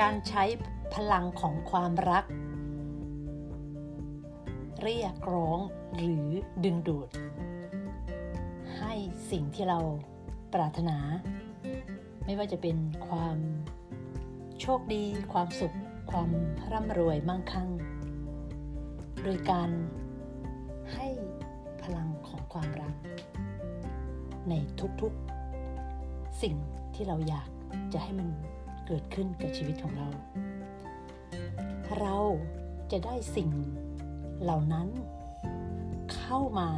การใช้พลังของความรัก เรียกร้องหรือดึงดูด ให้สิ่งที่เราปรารถนา ไม่ว่าจะเป็นความโชคดี ความสุข ความร่ำรวยมั่งคั่ง โดยการให้พลังของความรัก ในทุกๆ สิ่งที่เราอยากจะให้มัน เกิดขึ้นกับชีวิตของเรา เราจะได้สิ่งเหล่านั้นเข้ามา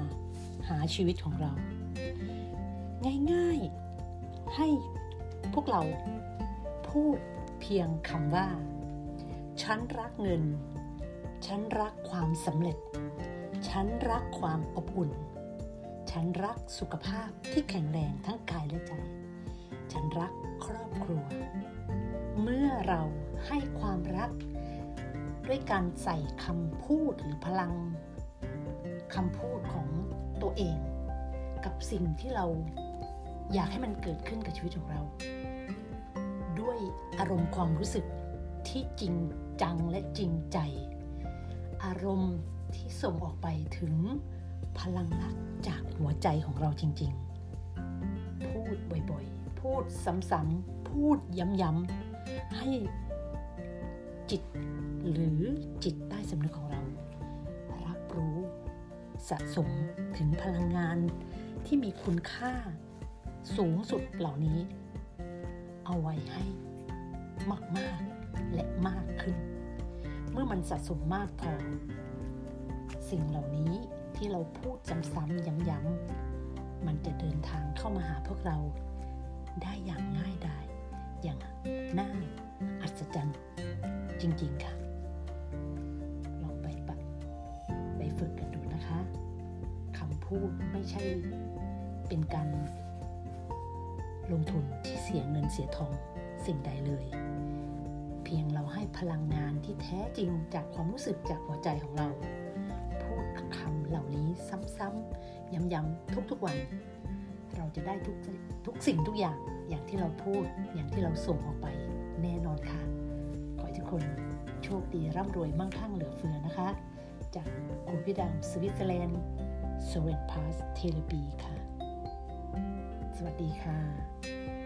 หาชีวิตของเรา ง่ายๆให้พวกเราพูดเพียงคำว่า ฉันรักเงิน ฉันรักความสำเร็จ ฉันรักความอบอุ่น ฉันรักสุขภาพที่แข็งแรงทั้งกายและใจ ฉันรักครอบครัว เมื่อเราให้ความรัก ด้วยการใส่คำพูดหรือพลังคำพูดของตัวเอง กับสิ่งที่เราอยากให้มันเกิดขึ้นกับชีวิตของเรา ด้วยอารมณ์ความรู้สึกที่จริงจังและจริงใจ อารมณ์ที่ส่งออกไปถึงพลังรักจากหัวใจของเราจริง ๆ พูดบ่อยๆ พูดซ้ำๆพูดย้ำๆให้จิตหรือจิตใต้สำนึกของเรา รับรู้สะสมถึงพลังงานที่มีคุณค่าสูงสุดเหล่านี้ เอาไว้ให้มาก ๆ และมากขึ้น เมื่อมันสะสมมากพอ สิ่งเหล่านี้ที่เราพูดซ้ำๆย้ำๆมันจะเดินทางเข้ามาหาพวกเรา ได้อย่างง่ายดายอย่างน่าอัศจรรย์จริง ๆ ค่ะ ลองไปปไปฝึกกันดูนะคะคำพูดไม่ใช่เป็นการลงทุนที่เสียเงินเสียทองสิ่งใดเลย เพียงเราให้พลังงานที่แท้จริงจากความรู้สึกจากหัวใจของเรา พูดคำเหล่านี้ซ้ำๆย้ำๆทุกๆวัน เราจะได้ทุกทุกสิ่งทุกอย่าง อย่างที่เราพูด อย่างที่เราส่งออกไปแน่นอนค่ะ ขอให้ทุกคนโชคดีร่ำรวยมั่งคั่งเหลือเฟือนะคะ จากคุณพี่ดามสวิตเซอร์แลนด์สเดนพาสเทเลปีค่ะ สวัสดีค่ะ